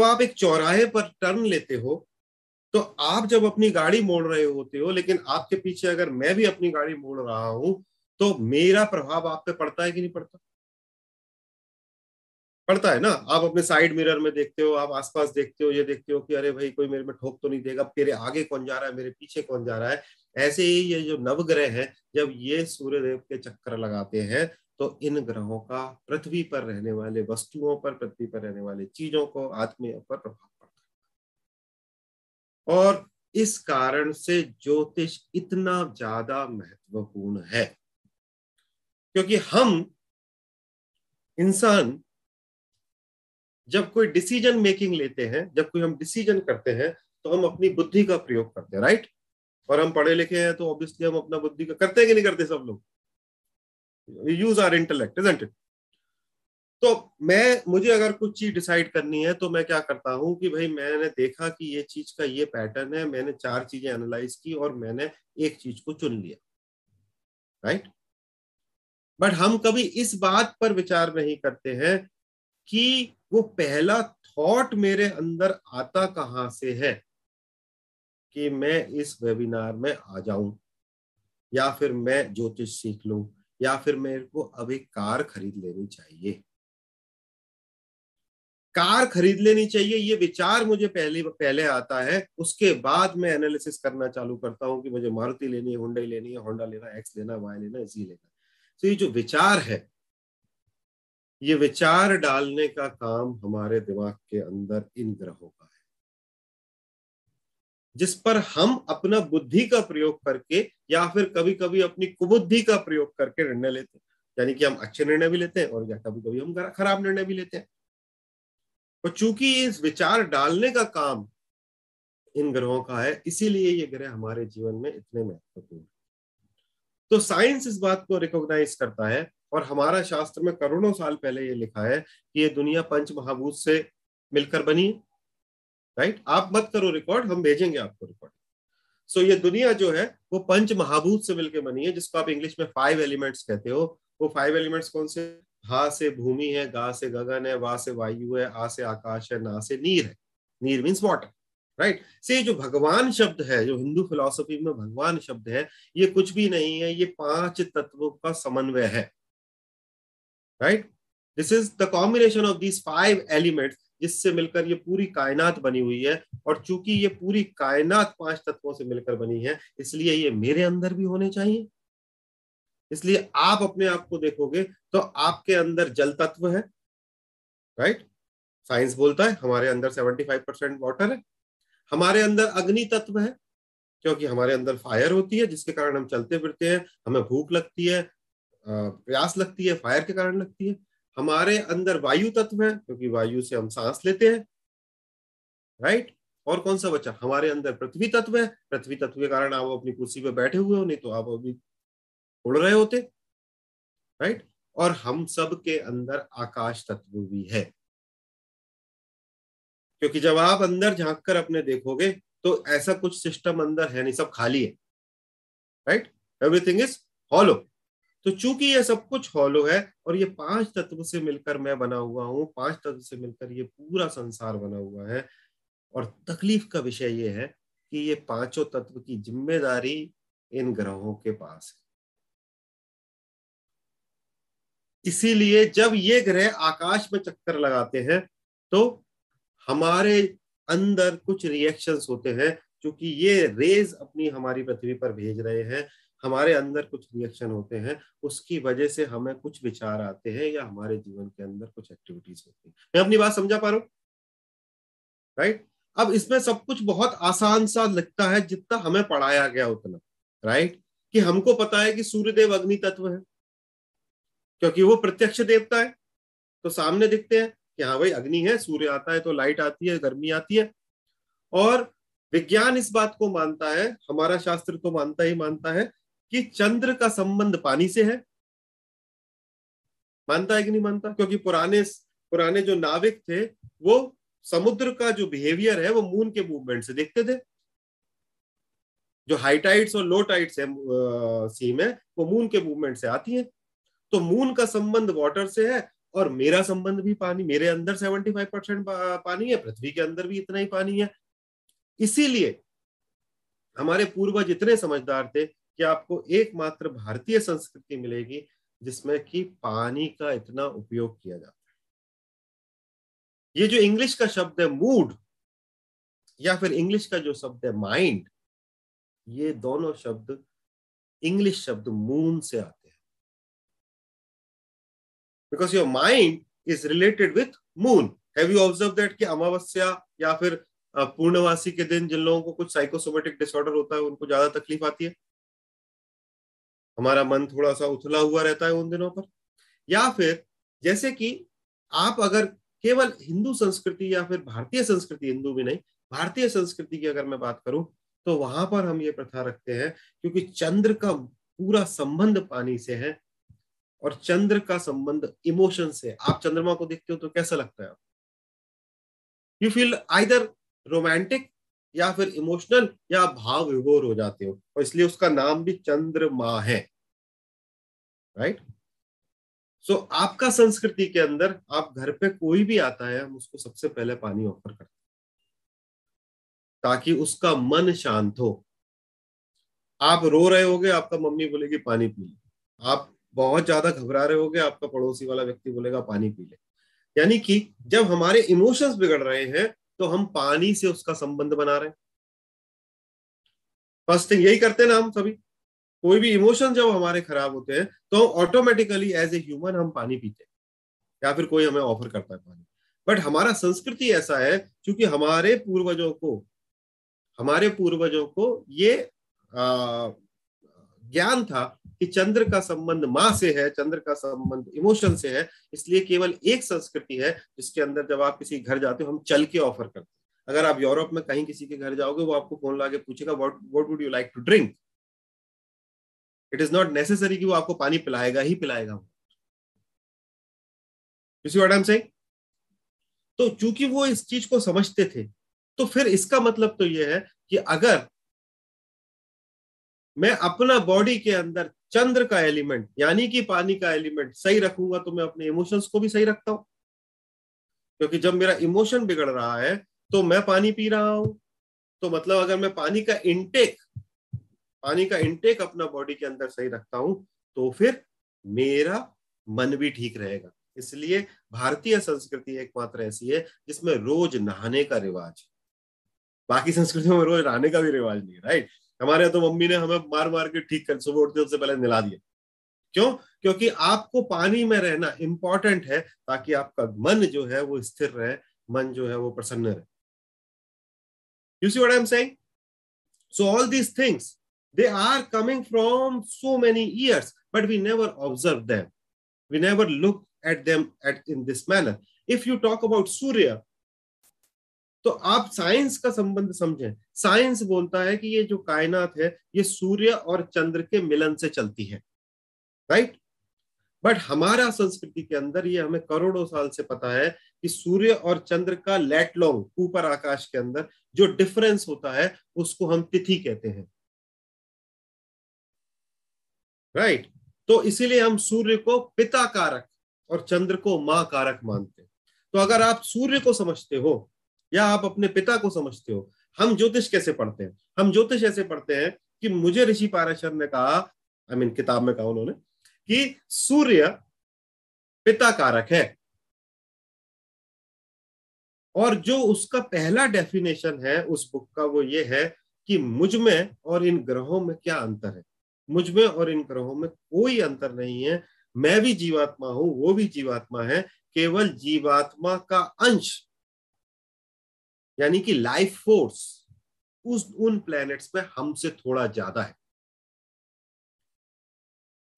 जब आप एक चौराहे पर टर्न लेते हो तो आप जब अपनी गाड़ी मोड़ रहे होते हो, लेकिन आपके पीछे अगर मैं भी अपनी गाड़ी मोड़ रहा हूँ तो मेरा प्रभाव आप पे पड़ता है कि नहीं पड़ता? पड़ता है ना? आप अपने साइड मिरर में देखते हो, आप आसपास देखते हो, ये देखते हो कि अरे भाई, कोई मेरे में ठोक तो नहीं देगा मेरे आगे कौन जा रहा है, मेरे पीछे कौन जा रहा है? ऐसे ही ये जो नवग्रह है, जब ये सूर्यदेव के चक्कर लगाते हैं तो इन ग्रहों का पृथ्वी पर रहने वाले वस्तुओं पर, पृथ्वी पर रहने वाले चीज़ों को आत्मीय पर प्रभाव पड़ता है। और इस कारण से ज्योतिष इतना ज़्यादा महत्वपूर्ण है, क्योंकि हम इंसान जब कोई डिसीज़न मेकिंग लेते हैं, जब कोई हम डिसीज़न करते हैं तो हम अपनी बुद्धि का प्रयोग करते हैं राइट और हम पढ़े लिखे हैं तो ऑब्वियसली हम अपना बुद्धि का करते हैं कि नहीं करते सब लोग? Use our intellect isn't it तो मैं, मुझे अगर कुछ चीज़ डिसाइड करनी है तो मैं क्या करता हूँ कि भाई, मैंने देखा कि ये चीज़ का ये पैटर्न है, मैंने चार चीज़ें एनालाइज की और मैंने एक चीज़ को चुन लिया। राइट बट हम कभी इस बात पर विचार नहीं करते हैं कि वो पहला थॉट मेरे अंदर आता कहाँ से है कि मैं इस वेबिनार में आ जाऊँ या फिर मैं ज्योतिष सीख लूँ। या फिर मेरे को अब एक कार खरीद लेनी चाहिए? कार खरीद लेनी चाहिए, ये विचार मुझे पहले पहले आता है। उसके बाद मैं एनालिसिस करना चालू करता हूँ कि मुझे मारुति लेनी है होंडा लेनी है होंडा लेना एक्स लेना वाई लेना इसी लेना। तो ये जो विचार है, ये विचार डालने का काम हमारे दिमाग के अंदर इन ग्रहों का है। जिस पर हम अपना बुद्धि का प्रयोग करके या फिर कभी कभी अपनी कुबुद्धि का प्रयोग करके निर्णय लेते हैं। यानी कि हम अच्छे निर्णय भी लेते हैं और या कभी कभी हम खराब निर्णय भी लेते हैं। और चूँकि इस विचार डालने का काम इन ग्रहों का है, इसीलिए ये ग्रह हमारे जीवन में इतने महत्वपूर्ण तो साइंस इस बात को रिकॉग्नाइज करता है और हमारा शास्त्र में करोड़ों साल पहले ये लिखा है कि ये दुनिया पंच महाभूत से मिलकर बनी है। राइट आप मत करो रिकॉर्ड हम भेजेंगे आपको रिकॉर्ड सो so, ये दुनिया जो है वो पंच महाभूत से मिलकर बनी है जिसको आप इंग्लिश में फाइव एलिमेंट्स कहते हो। वो फाइव एलिमेंट्स कौन से? हा से भूमि है गा से गगन है वा से वायु है आ से आकाश है ना से नीर है। नीर मीन्स वाटर राइट से जो भगवान शब्द है जो हिंदू फिलोसफी में भगवान शब्द है ये कुछ भी नहीं है ये पाँच तत्वों का समन्वय है। Right this is the combination of these five elements जिससे मिलकर ये पूरी कायनात बनी हुई है और चूँकि ये पूरी कायनात पाँच तत्वों से मिलकर बनी है, इसलिए ये मेरे अंदर भी होने चाहिए। इसलिए आप अपने आप को देखोगे तो आपके अंदर जल तत्व है राइट साइंस बोलता है, हमारे अंदर 75 परसेंट वाटर है। हमारे अंदर अग्नि तत्व है, क्योंकि हमारे अंदर फायर होती है, जिसके कारण हम चलते फिरते हैं, हमें भूख लगती है प्यास लगती है फायर के कारण लगती है। हमारे अंदर वायु तत्व है, क्योंकि वायु से हम सांस लेते हैं राइट और कौन सा बचा? हमारे अंदर पृथ्वी तत्व है, पृथ्वी तत्व के कारण आप अपनी कुर्सी पर बैठे हुए हो, नहीं तो आप अभी उड़ रहे होते राइट और हम सब के अंदर आकाश तत्व भी है। क्योंकि जब आप अंदर झाँक कर अपने देखोगे तो ऐसा कुछ सिस्टम अंदर है नहीं, सब खाली है राइट एवरीथिंग इज़ हॉलो तो चूँकि ये सब कुछ हॉलो है और ये पाँच तत्व से मिलकर मैं बना हुआ हूँ, पाँच तत्व से मिलकर ये पूरा संसार बना हुआ है, और तकलीफ़ का विषय ये है कि ये पाँचों तत्व की ज़िम्मेदारी इन ग्रहों के पास है। इसीलिए जब ये ग्रह आकाश में चक्कर लगाते हैं तो हमारे अंदर कुछ रिएक्शंस होते हैं क्योंकि ये रेज अपनी हमारी पृथ्वी पर भेज रहे हैं हमारे अंदर कुछ रिएक्शन होते हैं, उसकी वजह से हमें कुछ विचार आते हैं या हमारे जीवन के अंदर कुछ एक्टिविटीज़ होती है। मैं अपनी बात समझा पा रहा हूँ? राइट अब इसमें सब कुछ बहुत आसान सा लगता है जितना हमें पढ़ाया गया उतना। राइट कि हमको पता है कि सूर्यदेव अग्नि तत्व है। क्योंकि वो प्रत्यक्ष देवता है। तो सामने दिखते हैं कि हाँ भाई, अग्नि है, सूर्य आता है तो लाइट आती है, गर्मी आती है। और विज्ञान इस बात को मानता है, हमारा शास्त्र तो मानता ही मानता है कि चंद्र का संबंध पानी से है? मानता है कि नहीं मानता? क्योंकि पुराने पुराने जो नाविक थे, वो समुद्र का जो बिहेवियर है, वो मून के मूवमेंट से देखते थे। जो हाई टाइड्स और लो टाइड्स है सी में, वो मून के मूवमेंट से आती है। तो मून का संबंध वाटर से है और मेरा संबंध भी पानी, मेरे अंदर सेवेंटी फाइव परसेंट पानी है, पृथ्वी के अंदर भी इतना ही पानी है। इसीलिए हमारे पूर्वज इतने समझदार थे कि आपको एकमात्र भारतीय संस्कृति मिलेगी जिसमें कि पानी का इतना उपयोग किया जाता है। ये जो इंग्लिश का शब्द है मूड या फिर इंग्लिश का जो शब्द है माइंड ये दोनों शब्द इंग्लिश शब्द मून से आते हैं। Because your mind is related with moon have you observe that कि अमावस्या या फिर पूर्णवासी के दिन जिन लोगों को कुछ साइकोसोमेटिक डिसऑर्डर होता है, उनको ज़्यादा तकलीफ़ आती है? हमारा मन थोड़ा सा उथला हुआ रहता है उन दिनों पर। या फिर जैसे कि आप अगर केवल हिंदू संस्कृति या फिर भारतीय संस्कृति, हिंदू भी नहीं, भारतीय संस्कृति की अगर मैं बात करूँ तो वहाँ पर हम ये प्रथा रखते हैं, क्योंकि चंद्र का पूरा संबंध पानी से है और चंद्र का संबंध इमोशन से आप चंद्रमा को देखते हो तो कैसा लगता है यू फील आइदर रोमांटिक या फिर इमोशनल या भाव विभोर हो जाते हो और इसलिए उसका नाम भी चंद्रमा है। राइट सो so, आपका संस्कृति के अंदर आप घर पे कोई भी आता है हम उसको सबसे पहले पानी ऑफ़र करते ताकि उसका मन शांत हो। आप रो रहे होगे आपका मम्मी बोलेगी पानी पी ले। आप बहुत ज़्यादा घबरा रहे होगे आपका पड़ोसी वाला व्यक्ति बोलेगा पानी पी ले। यानी कि जब हमारे इमोशंस बिगड़ रहे हैं तो हम पानी से उसका संबंध बना रहे हैं। फ़र्स्ट थिंग, यही करते हैं ना हम सभी। कोई भी इमोशन जब हमारे खराब होते हैं तो ऑटोमेटिकली एज ए ह्यूमन हम पानी पीते हैं। या फिर कोई हमें ऑफ़र करता है पानी। बट हमारा संस्कृति ऐसा है, क्योंकि हमारे पूर्वजों को, हमारे पूर्वजों को ये ज्ञान था कि चंद्र का संबंध माँ से है, चंद्र का संबंध इमोशन से है, इसलिए केवल एक संस्कृति है, जिसके अंदर जब आप किसी घर जाते हो, हम चल के ऑफ़र करते हैं। अगर आप यूरोप में कहीं किसी के घर जाओगे, वो आपको फ़ोन ला पूछेगा what what would you like to drink it is not necessary कि वो आपको पानी पिलाएगा ही पिलाएगा। तो चूँकि वो इस चीज़ को समझते थे तो फिर इसका मतलब तो यह है कि अगर मैं अपना बॉडी के अंदर चंद्र का एलिमेंट यानी कि पानी का एलिमेंट सही रखूँगा तो मैं अपने इमोशंस को भी सही रखता हूँ। क्योंकि जब मेरा इमोशन बिगड़ रहा है तो मैं पानी पी रहा हूँ। तो मतलब अगर मैं पानी का इंटेक पानी का इंटेक अपना बॉडी के अंदर सही रखता हूँ तो फिर मेरा मन भी ठीक रहेगा। इसलिए भारतीय संस्कृति एकमात्र ऐसी है जिसमें रोज नहाने का रिवाज। बाकी संस्कृतियों में रोज नहाने का भी रिवाज नहीं राइट हमारे तो मम्मी ने हमें मार मार के ठीक कर, सुबह उठते उससे पहले निला दिया। क्यों? क्योंकि आपको पानी में रहना इंपॉर्टेंट है ताकि आपका मन जो है वो स्थिर रहे, मन जो है वो प्रसन्न रहे। You see what I am saying so all these things they are coming from so many years but we never observe them we never look at them at in this manner if you talk about Surya तो आप science का संबंध समझें। Science बोलता है कि ये जो कायनात है, ये सूर्य और चंद्र के मिलन से चलती है। राइट बट हमारा संस्कृति के अंदर ये हमें करोड़ों साल से पता है कि सूर्य और चंद्र का लेट लॉन्ग ऊपर आकाश के अंदर जो डिफरेंस होता है, उसको हम तिथि कहते हैं। Right right? तो इसीलिए हम सूर्य को पिता कारक और चंद्र को माँ कारक मानते हैं। तो अगर आप सूर्य को समझते हो या आप अपने पिता को समझते हो? हम ज्योतिष कैसे पढ़ते हैं? हम ज्योतिष ऐसे पढ़ते हैं कि मुझे ऋषि पाराशर ने कहा आई मीन किताब में कहा उन्होंने, कि सूर्य पिता कारक है। और जो उसका पहला डेफिनेशन है उस बुक का वो ये है कि मुझमें और इन ग्रहों में क्या अंतर है? मुझमें और इन ग्रहों में कोई अंतर नहीं है। मैं भी जीवात्मा हूँ, वो भी जीवात्मा है। केवल जीवात्मा का अंश यानी कि लाइफ फोर्स उस, उन प्लैनेट्स में हमसे थोड़ा ज़्यादा है।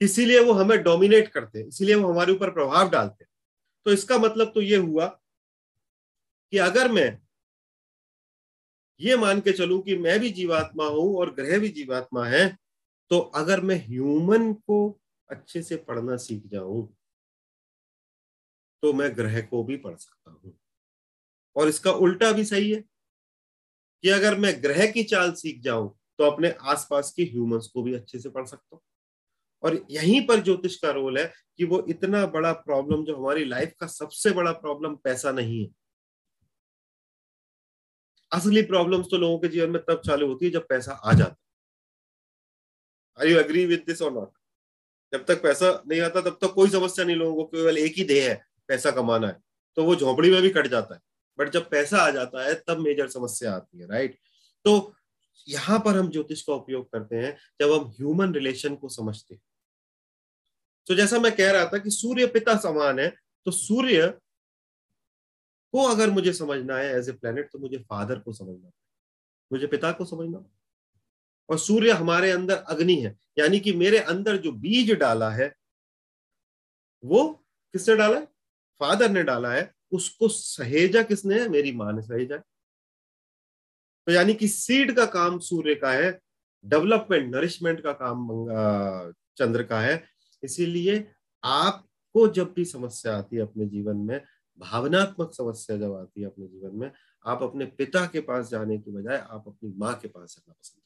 इसीलिए वो हमें डोमिनेट करते हैं, इसीलिए वो हमारे ऊपर प्रभाव डालते हैं। तो इसका मतलब तो ये हुआ कि अगर मैं ये मान के चलूँ कि मैं भी जीवात्मा हूँ और ग्रह भी जीवात्मा है तो अगर मैं ह्यूमन को अच्छे से पढ़ना सीख जाऊँ तो मैं ग्रह को भी पढ़ सकता हूँ। और इसका उल्टा भी सही है कि अगर मैं ग्रह की चाल सीख जाऊँ तो अपने आसपास के ह्यूमंस को भी अच्छे से पढ़ सकता हूँ। और यहीं पर ज्योतिष का रोल है कि वो इतना बड़ा प्रॉब्लम जो हमारी लाइफ का सबसे बड़ा प्रॉब्लम पैसा नहीं है। असली प्रॉब्लम्स तो लोगों के जीवन में तब चालू होती है जब पैसा आ जाता है। यू एग्री विद दिस और नॉट जब तक पैसा नहीं आता, तब तक कोई समस्या नहीं लोगों को, केवल एक ही देह है, पैसा कमाना है। तो वो झोपड़ी में भी कट जाता है। बट जब पैसा आ जाता है, तब मेजर समस्या आती है राइट तो यहाँ पर हम ज्योतिष का उपयोग करते हैं, जब हम ह्यूमन रिलेशन को समझते हैं। तो जैसा मैं कह रहा था कि सूर्य पिता समान है तो सूर्य को अगर मुझे समझना है एज ए प्लेनेट तो मुझे फादर को समझना मुझे पिता को समझना और सूर्य हमारे अंदर अग्नि है, यानी कि मेरे अंदर जो बीज डाला है, वो किसने डाला है? फादर ने डाला है। उसको सहेजा किसने? है मेरी माँ ने सहेजा। तो यानी कि सीड का काम सूर्य का है डेवलपमेंट नरिशमेंट का काम चंद्र का है। इसीलिए आपको जब भी समस्या आती है अपने जीवन में, भावनात्मक समस्या जब आती है अपने जीवन में, आप अपने पिता के पास जाने की बजाय आप अपनी माँ के पास जाना पसंद